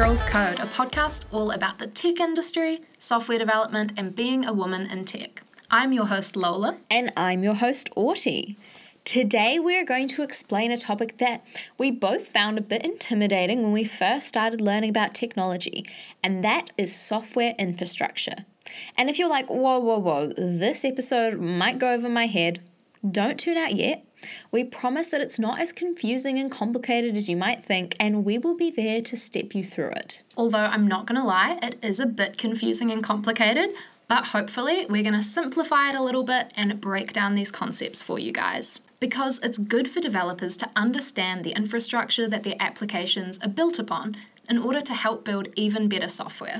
Girls Code, a podcast all about the tech industry, software development, and being a woman in tech. I'm your host, Lola. And I'm your host, Autie. Today, we're going to explain a topic that we both found a bit intimidating when we first started learning about technology, and that is software infrastructure. And if you're like, whoa, whoa, whoa, this episode might go over my head, don't tune out yet. We promise that it's not as confusing and complicated as you might think, and we will be there to step you through it. Although I'm not going to lie, it is a bit confusing and complicated, but hopefully, we're going to simplify it a little bit and break down these concepts for you guys. Because it's good for developers to understand the infrastructure that their applications are built upon in order to help build even better software.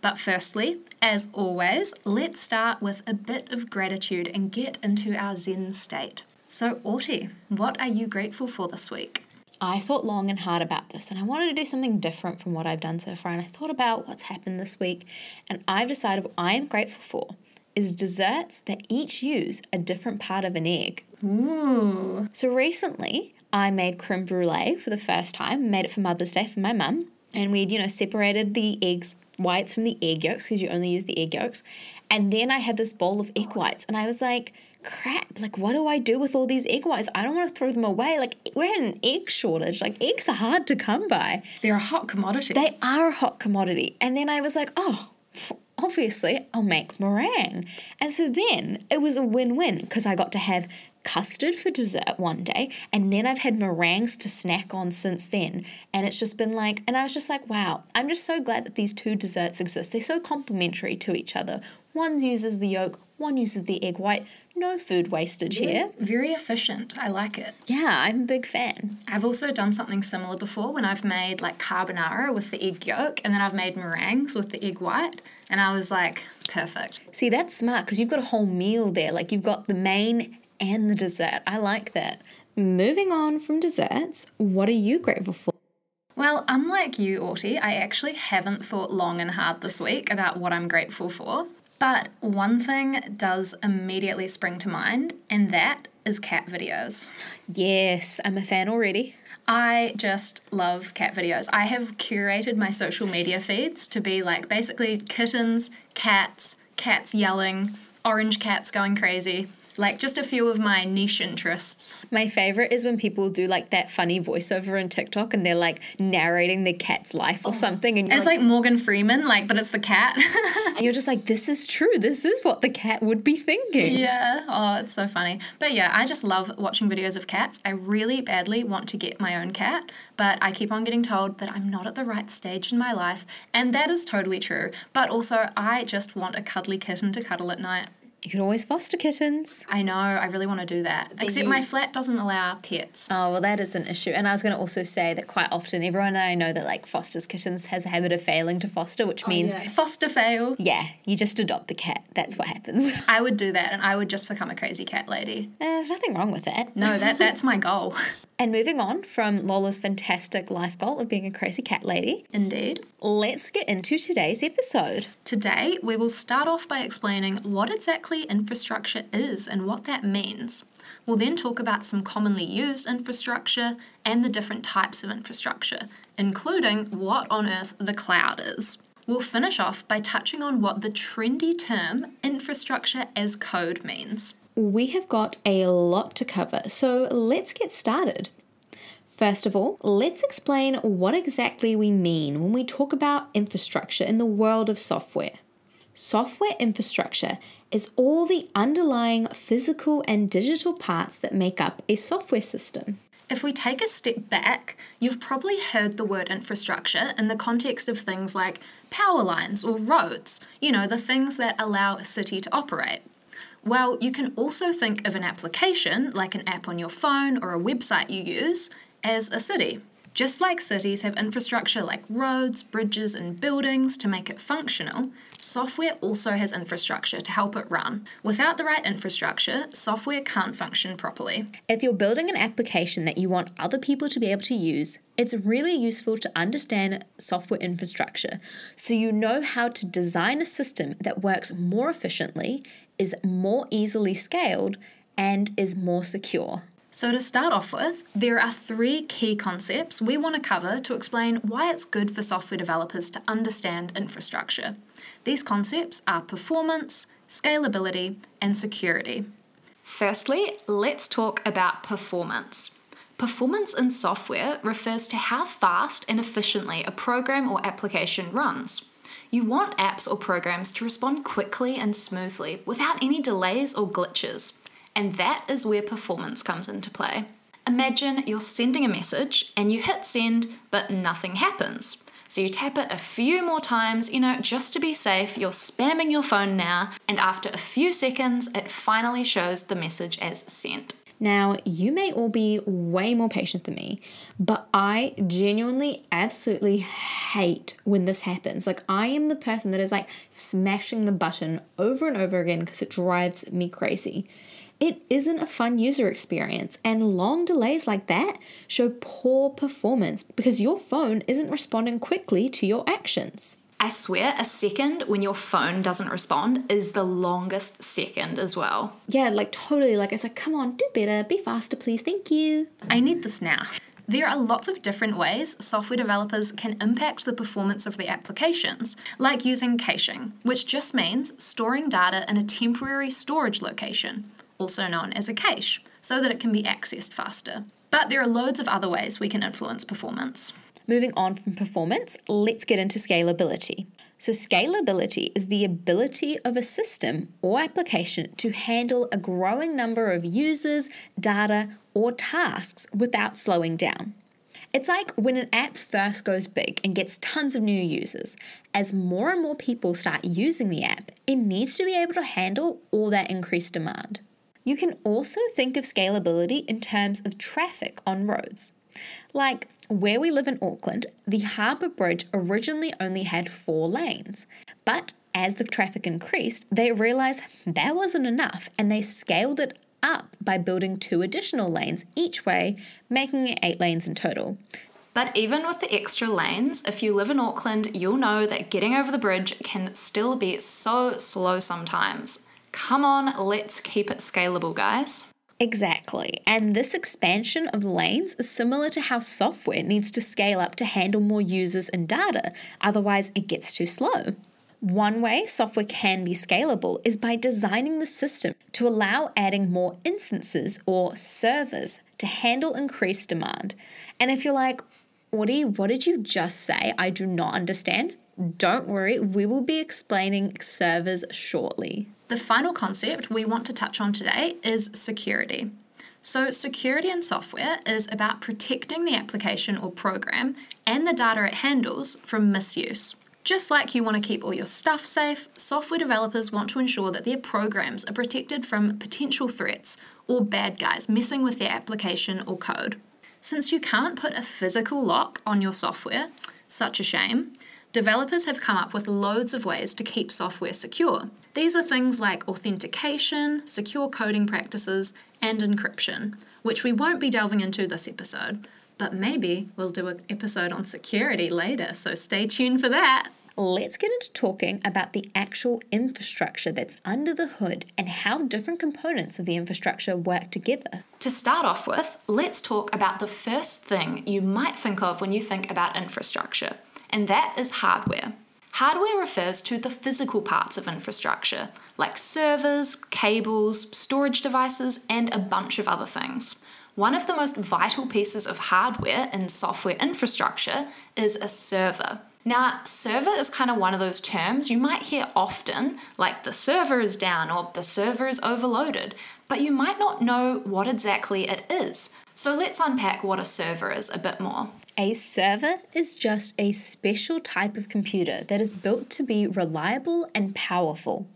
But firstly, as always, let's start with a bit of gratitude and get into our Zen state. So, Autie, what are you grateful for this week? I thought long and hard about this and I wanted to do something different from what I've done so far. And I thought about what's happened this week and I've decided what I am grateful for is desserts that each use a different part of an egg. Ooh. So recently, I made creme brulee for the first time, made it for Mother's Day for my mum. And we'd, you know, separated the eggs whites from the egg yolks because you only use the egg yolks. And then I had this bowl of egg whites and I was like, crap, like what do I do with all these egg whites? I don't want to throw them away. Like we're in an egg shortage. Like eggs are hard to come by. They're a hot commodity. They are a hot commodity. And then I was like, oh, obviously I'll make meringue. And so then it was a win-win because I got to have custard for dessert one day and then I've had meringues to snack on since then and it's just been like and I was just like wow I'm just so glad that these two desserts exist they're so complementary to each other one uses the yolk one uses the egg white no food wastage here. Very efficient. I like it. Yeah, I'm a big fan. I've also done something similar before when I've made like carbonara with the egg yolk and then I've made meringues with the egg white. And I was like, perfect. See, that's smart because you've got a whole meal there. Like you've got the main and the dessert. I like that. Moving on from desserts, what are you grateful for? Well, unlike you, Autie, I actually haven't thought long and hard this week about what I'm grateful for. But one thing does immediately spring to mind, and that is cat videos. Yes, I'm a fan already. I just love cat videos. I have curated my social media feeds to be like basically kittens, cats, cats yelling, orange cats going crazy like just a few of my niche interests. My favorite is when people do like that funny voiceover in TikTok and they're like narrating their cat's life or oh. something. And it's like, like, Morgan Freeman, like, but it's the cat. and you're just like, this is true. This is what the cat would be thinking. Yeah. Oh, it's so funny. But yeah, I just love watching videos of cats. I really badly want to get my own cat, but I keep on getting told that I'm not at the right stage in my life. And that is totally true. But also, I just want a cuddly kitten to cuddle at night. You can always foster kittens. I know, I really want to do that. Except you... my flat doesn't allow pets. Oh, well, that is an issue. And I was going to also say that quite often everyone I know that like fosters kittens has a habit of failing to foster, which oh, means. Yeah. Foster fail. Yeah, you just adopt the cat. That's what happens. I would do that and I would just become a crazy cat lady. Uh, there's nothing wrong with that. No, that that's my goal. And moving on from Lola's fantastic life goal of being a crazy cat lady. Indeed. Let's get into today's episode. Today, we will start off by explaining what exactly infrastructure is and what that means. We'll then talk about some commonly used infrastructure and the different types of infrastructure, including what on earth the cloud is. We'll finish off by touching on what the trendy term infrastructure as code means we have got a lot to cover, so let's get started. First of all, let's explain what exactly we mean when we talk about infrastructure in the world of software. Software infrastructure is all the underlying physical and digital parts that make up a software system. If we take a step back, you've probably heard the word infrastructure in the context of things like power lines or roads, you know, the things that allow a city to operate. Well, you can also think of an application, like an app on your phone or a website you use, as a city. Just like cities have infrastructure like roads, bridges, and buildings to make it functional, software also has infrastructure to help it run. Without the right infrastructure, software can't function properly. If you're building an application that you want other people to be able to use, it's really useful to understand software infrastructure so you know how to design a system that works more efficiently, is more easily scaled, and is more secure. So, to start off with, there are three key concepts we want to cover to explain why it's good for software developers to understand infrastructure. These concepts are performance, scalability, and security. Firstly, let's talk about performance. Performance in software refers to how fast and efficiently a program or application runs. You want apps or programs to respond quickly and smoothly without any delays or glitches, and that is where performance comes into play. Imagine you're sending a message and you hit send, but nothing happens. So you tap it a few more times, you know, just to be safe. You're spamming your phone now, and after a few seconds, it finally shows the message as sent. Now, you may all be way more patient than me, but I genuinely absolutely hate when this happens. Like, I am the person that is like smashing the button over and over again because it drives me crazy. It isn't a fun user experience, and long delays like that show poor performance because your phone isn't responding quickly to your actions. I swear, a second when your phone doesn't respond is the longest second as well. Yeah, like totally. Like, it's like, come on, do better, be faster, please, thank you. I need this now. There are lots of different ways software developers can impact the performance of the applications, like using caching, which just means storing data in a temporary storage location also known as a cache, so that it can be accessed faster. But there are loads of other ways we can influence performance. Moving on from performance, let's get into scalability. So, scalability is the ability of a system or application to handle a growing number of users, data, or tasks without slowing down. It's like when an app first goes big and gets tons of new users. As more and more people start using the app, it needs to be able to handle all that increased demand. You can also think of scalability in terms of traffic on roads. Like where we live in Auckland, the Harbour Bridge originally only had four lanes, but as the traffic increased, they realised that wasn't enough and they scaled it up by building two additional lanes each way, making it eight lanes in total. But even with the extra lanes, if you live in Auckland, you'll know that getting over the bridge can still be so slow sometimes. Come on, let's keep it scalable, guys. Exactly. And this expansion of lanes is similar to how software needs to scale up to handle more users and data, otherwise, it gets too slow. One way software can be scalable is by designing the system to allow adding more instances or servers to handle increased demand. And if you're like, Audie, what did you just say? I do not understand. Don't worry, we will be explaining servers shortly. The final concept we want to touch on today is security. So, security in software is about protecting the application or program and the data it handles from misuse. Just like you want to keep all your stuff safe, software developers want to ensure that their programs are protected from potential threats or bad guys messing with their application or code. Since you can't put a physical lock on your software, such a shame, developers have come up with loads of ways to keep software secure. These are things like authentication, secure coding practices, and encryption, which we won't be delving into this episode, but maybe we'll do an episode on security later, so stay tuned for that. Let's get into talking about the actual infrastructure that's under the hood and how different components of the infrastructure work together. To start off with, let's talk about the first thing you might think of when you think about infrastructure and that is hardware. Hardware refers to the physical parts of infrastructure, like servers, cables, storage devices, and a bunch of other things. One of the most vital pieces of hardware in software infrastructure is a server. Now, server is kind of one of those terms you might hear often, like the server is down or the server is overloaded, but you might not know what exactly it is. So let's unpack what a server is a bit more. A server is just a special type of computer that is built to be reliable and powerful.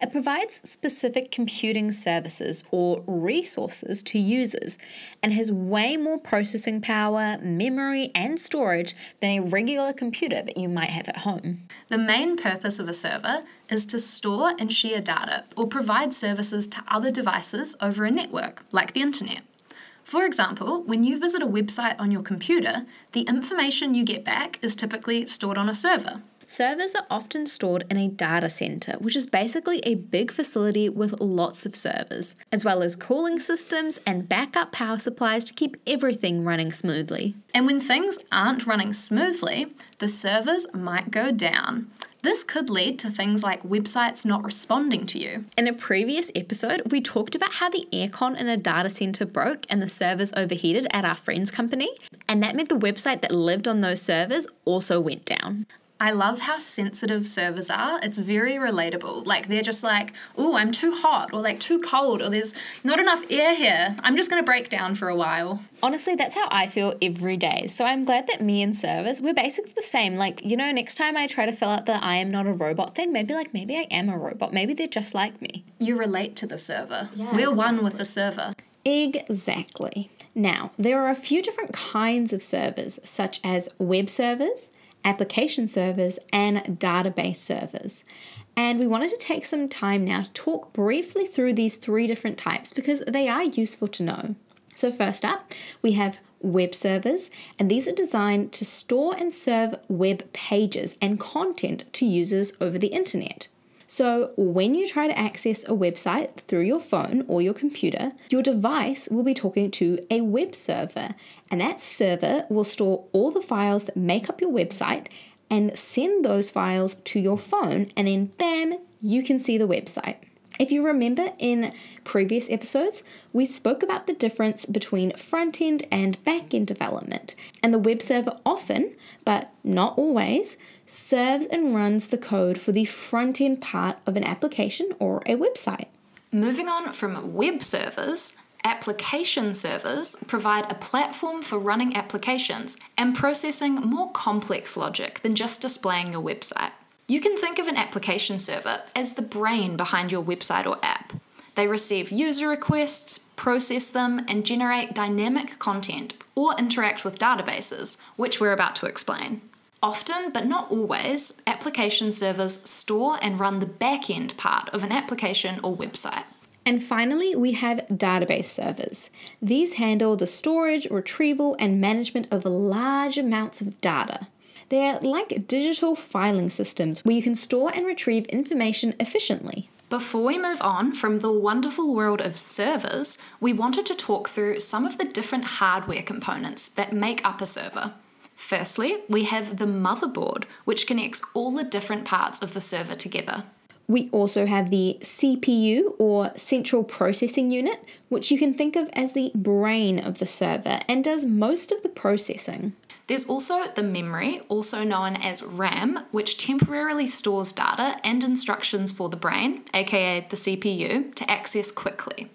It provides specific computing services or resources to users and has way more processing power, memory, and storage than a regular computer that you might have at home. The main purpose of a server is to store and share data or provide services to other devices over a network, like the internet. For example, when you visit a website on your computer, the information you get back is typically stored on a server. Servers are often stored in a data center, which is basically a big facility with lots of servers, as well as cooling systems and backup power supplies to keep everything running smoothly. And when things aren't running smoothly, the servers might go down. This could lead to things like websites not responding to you. In a previous episode, we talked about how the aircon in a data center broke and the servers overheated at our friend's company, and that meant the website that lived on those servers also went down. I love how sensitive servers are. It's very relatable. Like they're just like, oh, I'm too hot, or like too cold, or there's not enough air here. I'm just gonna break down for a while. Honestly, that's how I feel every day. So I'm glad that me and servers, we're basically the same. Like, you know, next time I try to fill out the I am not a robot thing, maybe like, maybe I am a robot. Maybe they're just like me. You relate to the server. Yeah, We're exactly. one with the server. Exactly. Now, there are a few different kinds of servers, such as web servers application servers, and database servers. And we wanted to take some time now to talk briefly through these three different types because they are useful to know. So, first up, we have web servers, and these are designed to store and serve web pages and content to users over the internet. So, when you try to access a website through your phone or your computer, your device will be talking to a web server, and that server will store all the files that make up your website and send those files to your phone, and then bam, you can see the website. If you remember in previous episodes, we spoke about the difference between front end and back end development, and the web server often, but not always, serves and runs the code for the front end part of an application or a website. Moving on from web servers, application servers provide a platform for running applications and processing more complex logic than just displaying your website. You can think of an application server as the brain behind your website or app. They receive user requests, process them, and generate dynamic content or interact with databases, which we're about to explain. Often, but not always, application servers store and run the back end part of an application or website. And finally, we have database servers. These handle the storage, retrieval, and management of large amounts of data. They're like digital filing systems where you can store and retrieve information efficiently. Before we move on from the wonderful world of servers, we wanted to talk through some of the different hardware components that make up a server. Firstly, we have the motherboard, which connects all the different parts of the server together. We also have the CPU or Central Processing Unit, which you can think of as the brain of the server and does most of the processing. There's also the memory, also known as RAM, which temporarily stores data and instructions for the brain, aka the CPU, to access quickly.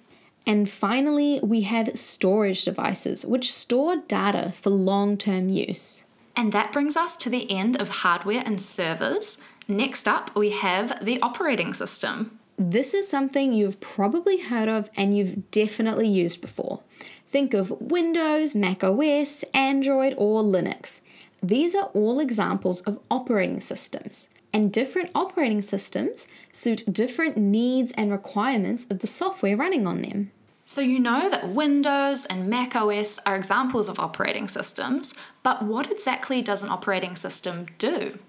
And finally, we have storage devices, which store data for long term use. And that brings us to the end of hardware and servers. Next up, we have the operating system. This is something you've probably heard of and you've definitely used before. Think of Windows, Mac OS, Android, or Linux. These are all examples of operating systems and different operating systems suit different needs and requirements of the software running on them. So, you know that Windows and Mac OS are examples of operating systems, but what exactly does an operating system do?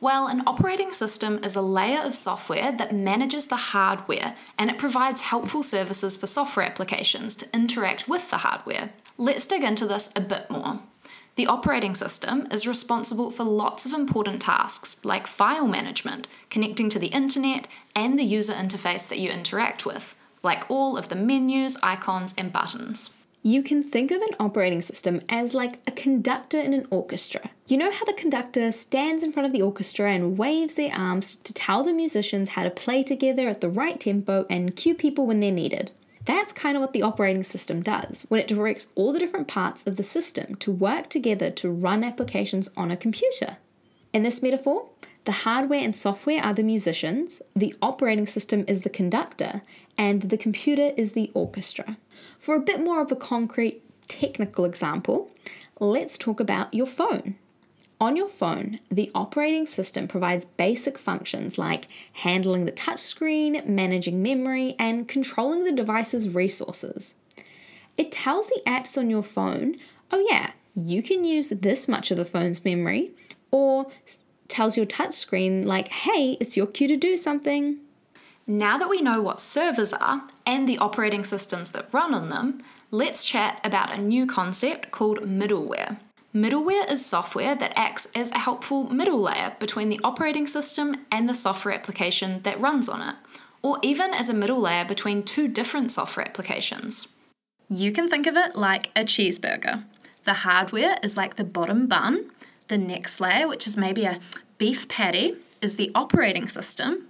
Well, an operating system is a layer of software that manages the hardware and it provides helpful services for software applications to interact with the hardware. Let's dig into this a bit more. The operating system is responsible for lots of important tasks like file management, connecting to the internet, and the user interface that you interact with, like all of the menus, icons, and buttons. You can think of an operating system as like a conductor in an orchestra. You know how the conductor stands in front of the orchestra and waves their arms to tell the musicians how to play together at the right tempo and cue people when they're needed. That's kind of what the operating system does when it directs all the different parts of the system to work together to run applications on a computer. In this metaphor, the hardware and software are the musicians, the operating system is the conductor, and the computer is the orchestra. For a bit more of a concrete technical example, let's talk about your phone. On your phone, the operating system provides basic functions like handling the touchscreen, managing memory, and controlling the device's resources. It tells the apps on your phone, oh, yeah, you can use this much of the phone's memory, or tells your touchscreen, like, hey, it's your cue to do something. Now that we know what servers are and the operating systems that run on them, let's chat about a new concept called middleware. Middleware is software that acts as a helpful middle layer between the operating system and the software application that runs on it, or even as a middle layer between two different software applications. You can think of it like a cheeseburger. The hardware is like the bottom bun, the next layer, which is maybe a beef patty, is the operating system.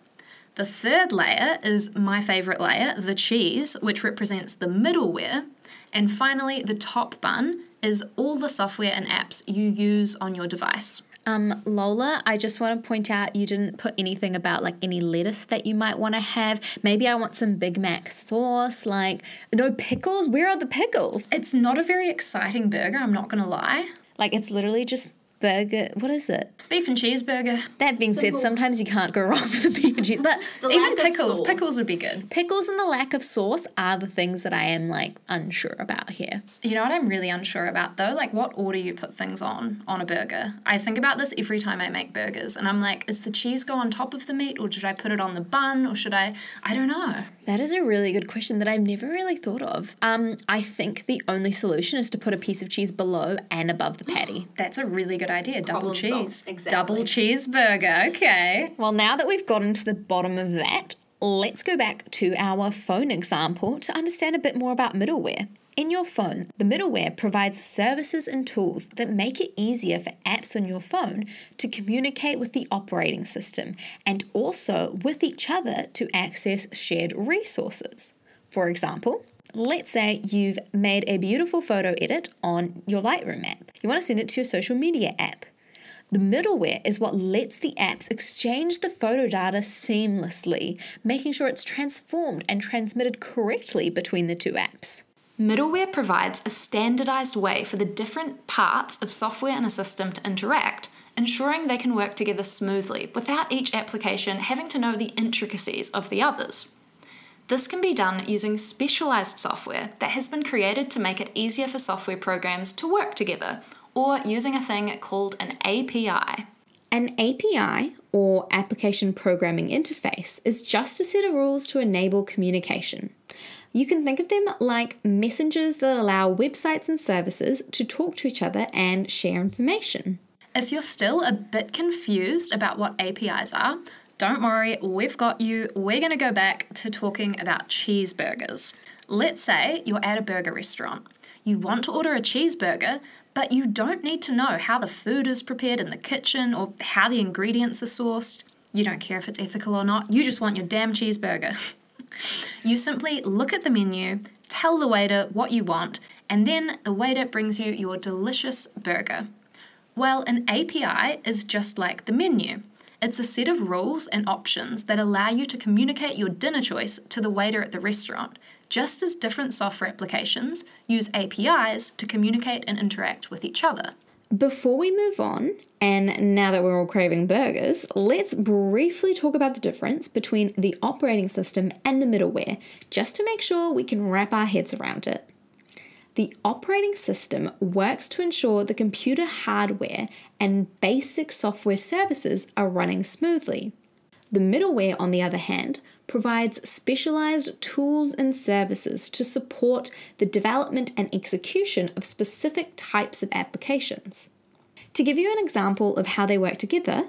The third layer is my favourite layer, the cheese, which represents the middleware. And finally, the top bun is all the software and apps you use on your device. Um, Lola, I just want to point out you didn't put anything about like any lettuce that you might want to have. Maybe I want some Big Mac sauce, like no pickles. Where are the pickles? It's not a very exciting burger, I'm not going to lie. Like it's literally just burger. What is it? Beef and cheeseburger. That being Simple. said, sometimes you can't go wrong with the beef and cheese. But even pickles, pickles would be good. Pickles and the lack of sauce are the things that I am like unsure about here. You know what I'm really unsure about though? Like what order you put things on on a burger. I think about this every time I make burgers, and I'm like, is the cheese go on top of the meat, or should I put it on the bun, or should I? I don't know. That is a really good question that I've never really thought of. Um, I think the only solution is to put a piece of cheese below and above the patty. That's a really good idea. Double cheese. Exactly. Double cheeseburger. Okay. Well, now that we've gotten to the bottom of that, let's go back to our phone example to understand a bit more about middleware. In your phone, the middleware provides services and tools that make it easier for apps on your phone to communicate with the operating system and also with each other to access shared resources. For example, let's say you've made a beautiful photo edit on your Lightroom app. You want to send it to your social media app. The middleware is what lets the apps exchange the photo data seamlessly, making sure it's transformed and transmitted correctly between the two apps. Middleware provides a standardized way for the different parts of software in a system to interact, ensuring they can work together smoothly without each application having to know the intricacies of the others. This can be done using specialized software that has been created to make it easier for software programs to work together or using a thing called an API. An API, or Application Programming Interface, is just a set of rules to enable communication. You can think of them like messengers that allow websites and services to talk to each other and share information. If you're still a bit confused about what APIs are, don't worry, we've got you. We're going to go back to talking about cheeseburgers. Let's say you're at a burger restaurant. You want to order a cheeseburger, but you don't need to know how the food is prepared in the kitchen or how the ingredients are sourced. You don't care if it's ethical or not, you just want your damn cheeseburger. you simply look at the menu, tell the waiter what you want, and then the waiter brings you your delicious burger. Well, an API is just like the menu. It's a set of rules and options that allow you to communicate your dinner choice to the waiter at the restaurant, just as different software applications use APIs to communicate and interact with each other. Before we move on, and now that we're all craving burgers, let's briefly talk about the difference between the operating system and the middleware, just to make sure we can wrap our heads around it. The operating system works to ensure the computer hardware and basic software services are running smoothly. The middleware, on the other hand, provides specialized tools and services to support the development and execution of specific types of applications. To give you an example of how they work together,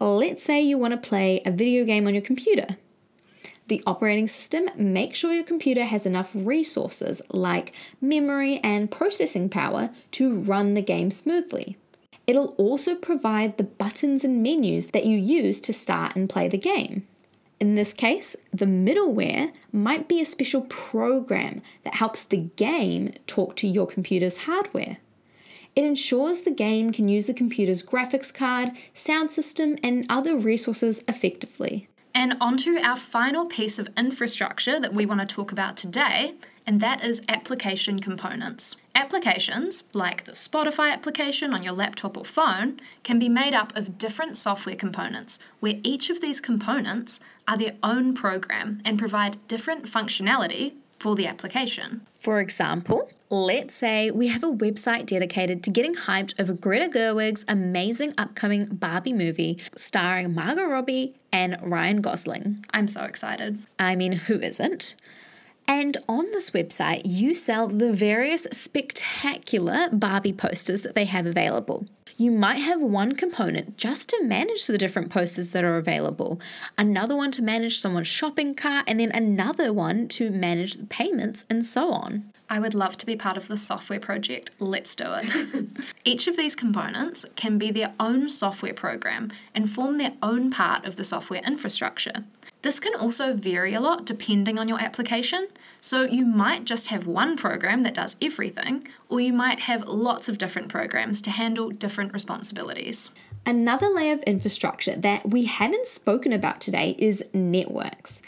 let's say you want to play a video game on your computer. The operating system makes sure your computer has enough resources like memory and processing power to run the game smoothly. It'll also provide the buttons and menus that you use to start and play the game. In this case, the middleware might be a special program that helps the game talk to your computer's hardware. It ensures the game can use the computer's graphics card, sound system, and other resources effectively. And onto our final piece of infrastructure that we want to talk about today, and that is application components. Applications, like the Spotify application on your laptop or phone, can be made up of different software components, where each of these components are their own program and provide different functionality for the application. For example, let's say we have a website dedicated to getting hyped over Greta Gerwig's amazing upcoming Barbie movie starring Margot Robbie and Ryan Gosling. I'm so excited. I mean, who isn't? And on this website, you sell the various spectacular Barbie posters that they have available. You might have one component just to manage the different posters that are available, another one to manage someone's shopping cart, and then another one to manage the payments and so on. I would love to be part of the software project. Let's do it. Each of these components can be their own software program and form their own part of the software infrastructure. This can also vary a lot depending on your application. So you might just have one program that does everything, or you might have lots of different programs to handle different responsibilities. Another layer of infrastructure that we haven't spoken about today is networks.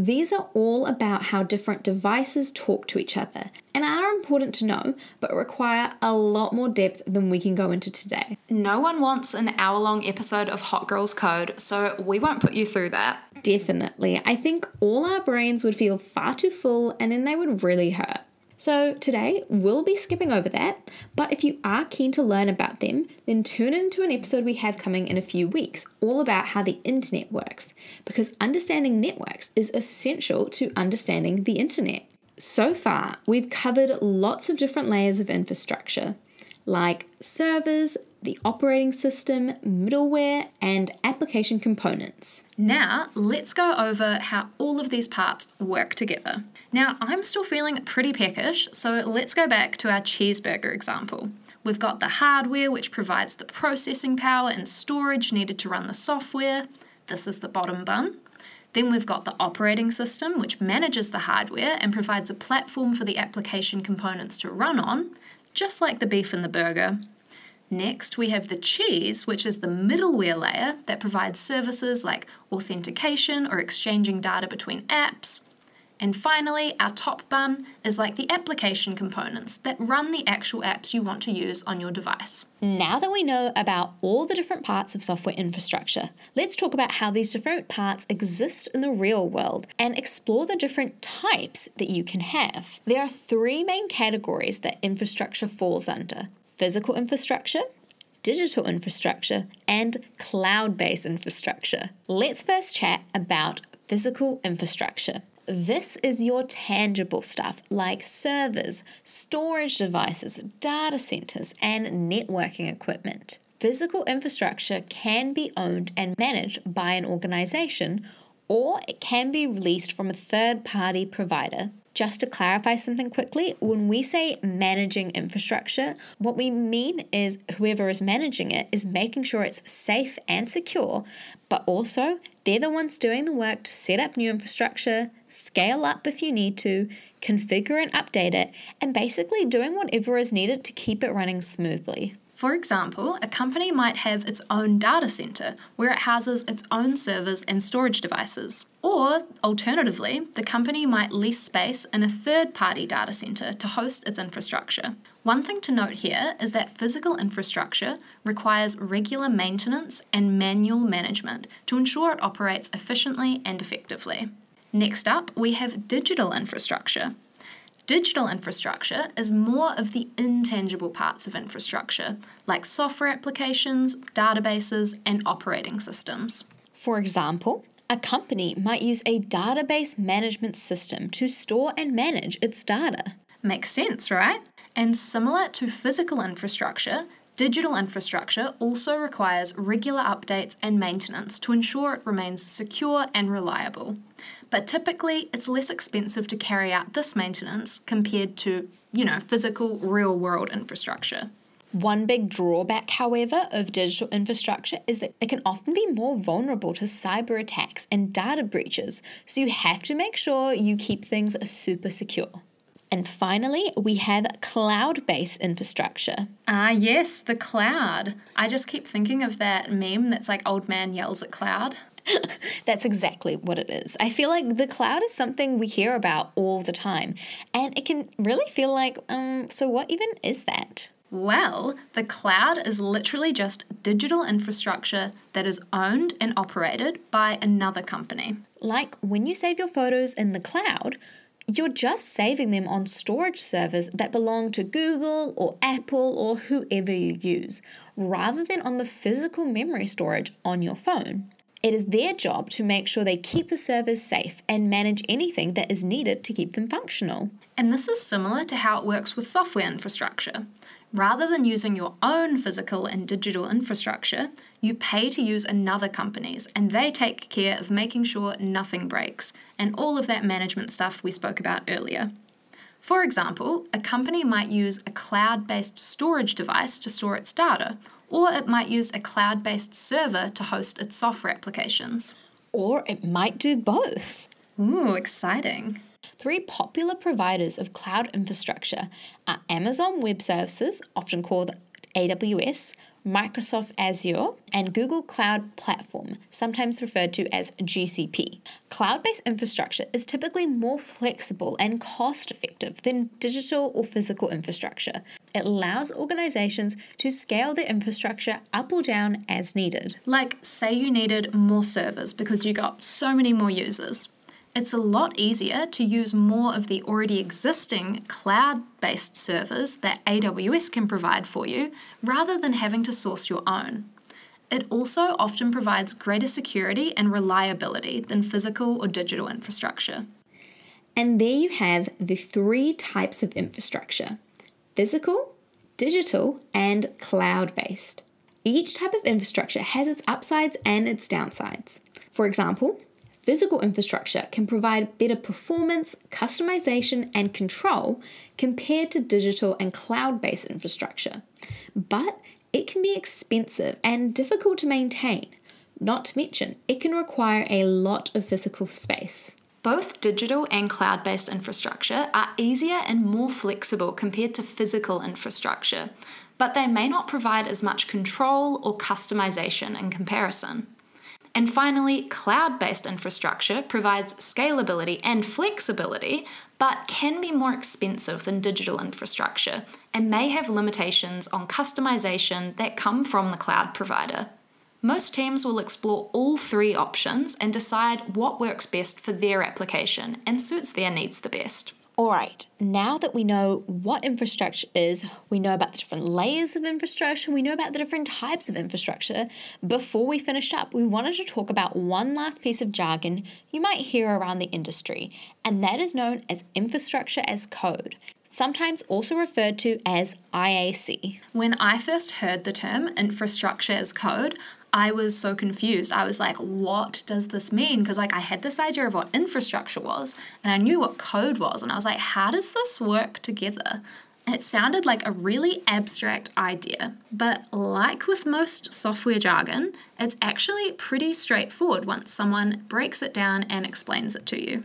These are all about how different devices talk to each other and are important to know, but require a lot more depth than we can go into today. No one wants an hour long episode of Hot Girls Code, so we won't put you through that. Definitely. I think all our brains would feel far too full and then they would really hurt. So, today we'll be skipping over that, but if you are keen to learn about them, then tune into an episode we have coming in a few weeks, all about how the internet works, because understanding networks is essential to understanding the internet. So far, we've covered lots of different layers of infrastructure, like servers, the operating system, middleware, and application components. Now, let's go over how all of these parts work together. Now, I'm still feeling pretty peckish, so let's go back to our cheeseburger example. We've got the hardware, which provides the processing power and storage needed to run the software. This is the bottom bun. Then we've got the operating system, which manages the hardware and provides a platform for the application components to run on, just like the beef in the burger. Next, we have the cheese, which is the middleware layer that provides services like authentication or exchanging data between apps. And finally, our top bun is like the application components that run the actual apps you want to use on your device. Now that we know about all the different parts of software infrastructure, let's talk about how these different parts exist in the real world and explore the different types that you can have. There are three main categories that infrastructure falls under physical infrastructure, digital infrastructure, and cloud based infrastructure. Let's first chat about physical infrastructure. This is your tangible stuff like servers, storage devices, data centers, and networking equipment. Physical infrastructure can be owned and managed by an organization, or it can be released from a third party provider just to clarify something quickly, when we say managing infrastructure, what we mean is whoever is managing it is making sure it's safe and secure, but also they're the ones doing the work to set up new infrastructure, scale up if you need to, configure and update it, and basically doing whatever is needed to keep it running smoothly. For example, a company might have its own data center where it houses its own servers and storage devices. Or, alternatively, the company might lease space in a third party data center to host its infrastructure. One thing to note here is that physical infrastructure requires regular maintenance and manual management to ensure it operates efficiently and effectively. Next up, we have digital infrastructure. Digital infrastructure is more of the intangible parts of infrastructure, like software applications, databases, and operating systems. For example, a company might use a database management system to store and manage its data. Makes sense, right? And similar to physical infrastructure, digital infrastructure also requires regular updates and maintenance to ensure it remains secure and reliable but typically it's less expensive to carry out this maintenance compared to, you know, physical real world infrastructure. One big drawback, however, of digital infrastructure is that it can often be more vulnerable to cyber attacks and data breaches, so you have to make sure you keep things super secure. And finally, we have cloud based infrastructure. Ah, yes, the cloud. I just keep thinking of that meme that's like old man yells at cloud. That's exactly what it is. I feel like the cloud is something we hear about all the time, and it can really feel like, um, so what even is that? Well, the cloud is literally just digital infrastructure that is owned and operated by another company. Like when you save your photos in the cloud, you're just saving them on storage servers that belong to Google or Apple or whoever you use, rather than on the physical memory storage on your phone. It is their job to make sure they keep the servers safe and manage anything that is needed to keep them functional. And this is similar to how it works with software infrastructure. Rather than using your own physical and digital infrastructure, you pay to use another company's, and they take care of making sure nothing breaks, and all of that management stuff we spoke about earlier. For example, a company might use a cloud based storage device to store its data, or it might use a cloud based server to host its software applications. Or it might do both. Ooh, exciting. Three popular providers of cloud infrastructure are Amazon Web Services, often called AWS, Microsoft Azure, and Google Cloud Platform, sometimes referred to as GCP. Cloud based infrastructure is typically more flexible and cost effective than digital or physical infrastructure. It allows organizations to scale their infrastructure up or down as needed. Like, say you needed more servers because you got so many more users it's a lot easier to use more of the already existing cloud based servers that AWS can provide for you rather than having to source your own. It also often provides greater security and reliability than physical or digital infrastructure. And there you have the three types of infrastructure physical, digital, and cloud based. Each type of infrastructure has its upsides and its downsides. For example, Physical infrastructure can provide better performance, customization, and control compared to digital and cloud based infrastructure. But it can be expensive and difficult to maintain. Not to mention, it can require a lot of physical space. Both digital and cloud based infrastructure are easier and more flexible compared to physical infrastructure, but they may not provide as much control or customization in comparison. And finally, cloud based infrastructure provides scalability and flexibility, but can be more expensive than digital infrastructure and may have limitations on customization that come from the cloud provider. Most teams will explore all three options and decide what works best for their application and suits their needs the best. All right, now that we know what infrastructure is, we know about the different layers of infrastructure, we know about the different types of infrastructure. Before we finished up, we wanted to talk about one last piece of jargon you might hear around the industry, and that is known as infrastructure as code sometimes also referred to as IAC. When I first heard the term infrastructure as code, I was so confused. I was like, what does this mean? Because like I had this idea of what infrastructure was and I knew what code was and I was like, how does this work together? It sounded like a really abstract idea, but like with most software jargon, it's actually pretty straightforward once someone breaks it down and explains it to you.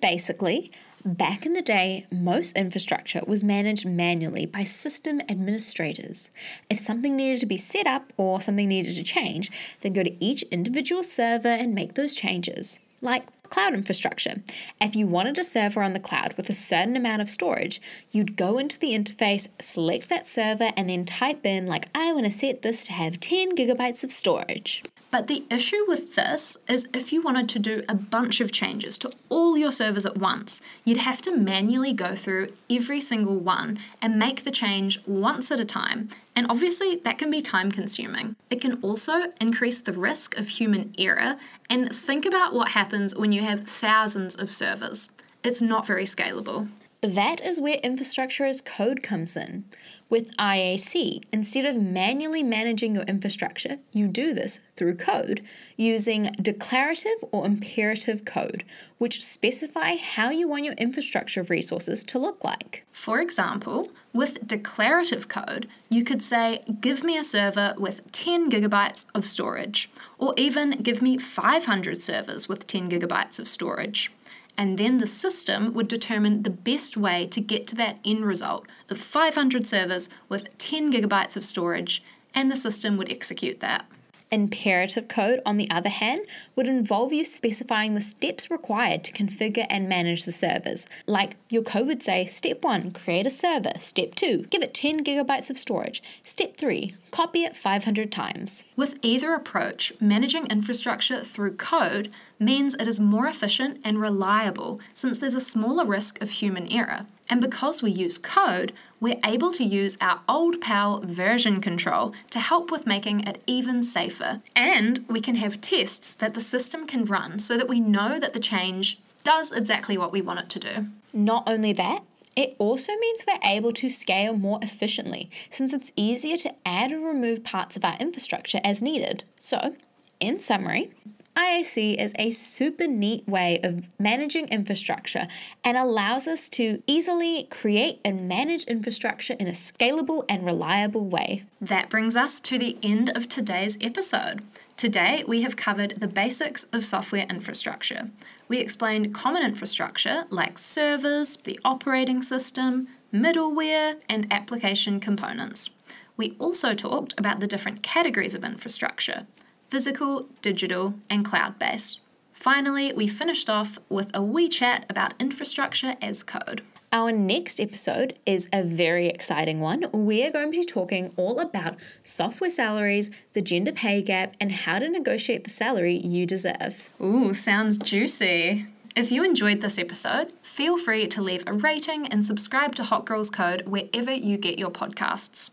Basically, Back in the day, most infrastructure was managed manually by system administrators. If something needed to be set up or something needed to change, then go to each individual server and make those changes. Like cloud infrastructure. If you wanted a server on the cloud with a certain amount of storage, you'd go into the interface, select that server, and then type in, like, I want to set this to have 10 gigabytes of storage. But the issue with this is if you wanted to do a bunch of changes to all your servers at once, you'd have to manually go through every single one and make the change once at a time. And obviously, that can be time consuming. It can also increase the risk of human error. And think about what happens when you have thousands of servers. It's not very scalable. That is where infrastructure as code comes in. With IAC, instead of manually managing your infrastructure, you do this through code using declarative or imperative code, which specify how you want your infrastructure resources to look like. For example, with declarative code, you could say, Give me a server with 10 gigabytes of storage, or even give me 500 servers with 10 gigabytes of storage and then the system would determine the best way to get to that end result of 500 servers with 10 gigabytes of storage, and the system would execute that. Imperative code, on the other hand, would involve you specifying the steps required to configure and manage the servers. Like your code would say step 1, create a server, step 2, give it 10 gigabytes of storage, step 3, copy it 500 times. With either approach, managing infrastructure through code means it is more efficient and reliable since there's a smaller risk of human error. And because we use code, we're able to use our old pal version control to help with making it even safer. And we can have tests that the system can run so that we know that the change does exactly what we want it to do. Not only that, it also means we're able to scale more efficiently since it's easier to add or remove parts of our infrastructure as needed. So, in summary, IAC is a super neat way of managing infrastructure and allows us to easily create and manage infrastructure in a scalable and reliable way. That brings us to the end of today's episode. Today, we have covered the basics of software infrastructure. We explained common infrastructure like servers, the operating system, middleware, and application components. We also talked about the different categories of infrastructure physical, digital, and cloud based. Finally, we finished off with a wee chat about infrastructure as code. Our next episode is a very exciting one. We are going to be talking all about software salaries, the gender pay gap, and how to negotiate the salary you deserve. Ooh, sounds juicy. If you enjoyed this episode, feel free to leave a rating and subscribe to Hot Girls Code wherever you get your podcasts.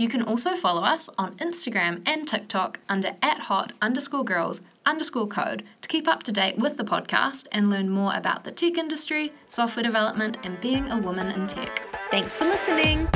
You can also follow us on Instagram and TikTok under at hot underscore girls underscore code to keep up to date with the podcast and learn more about the tech industry, software development, and being a woman in tech. Thanks for listening.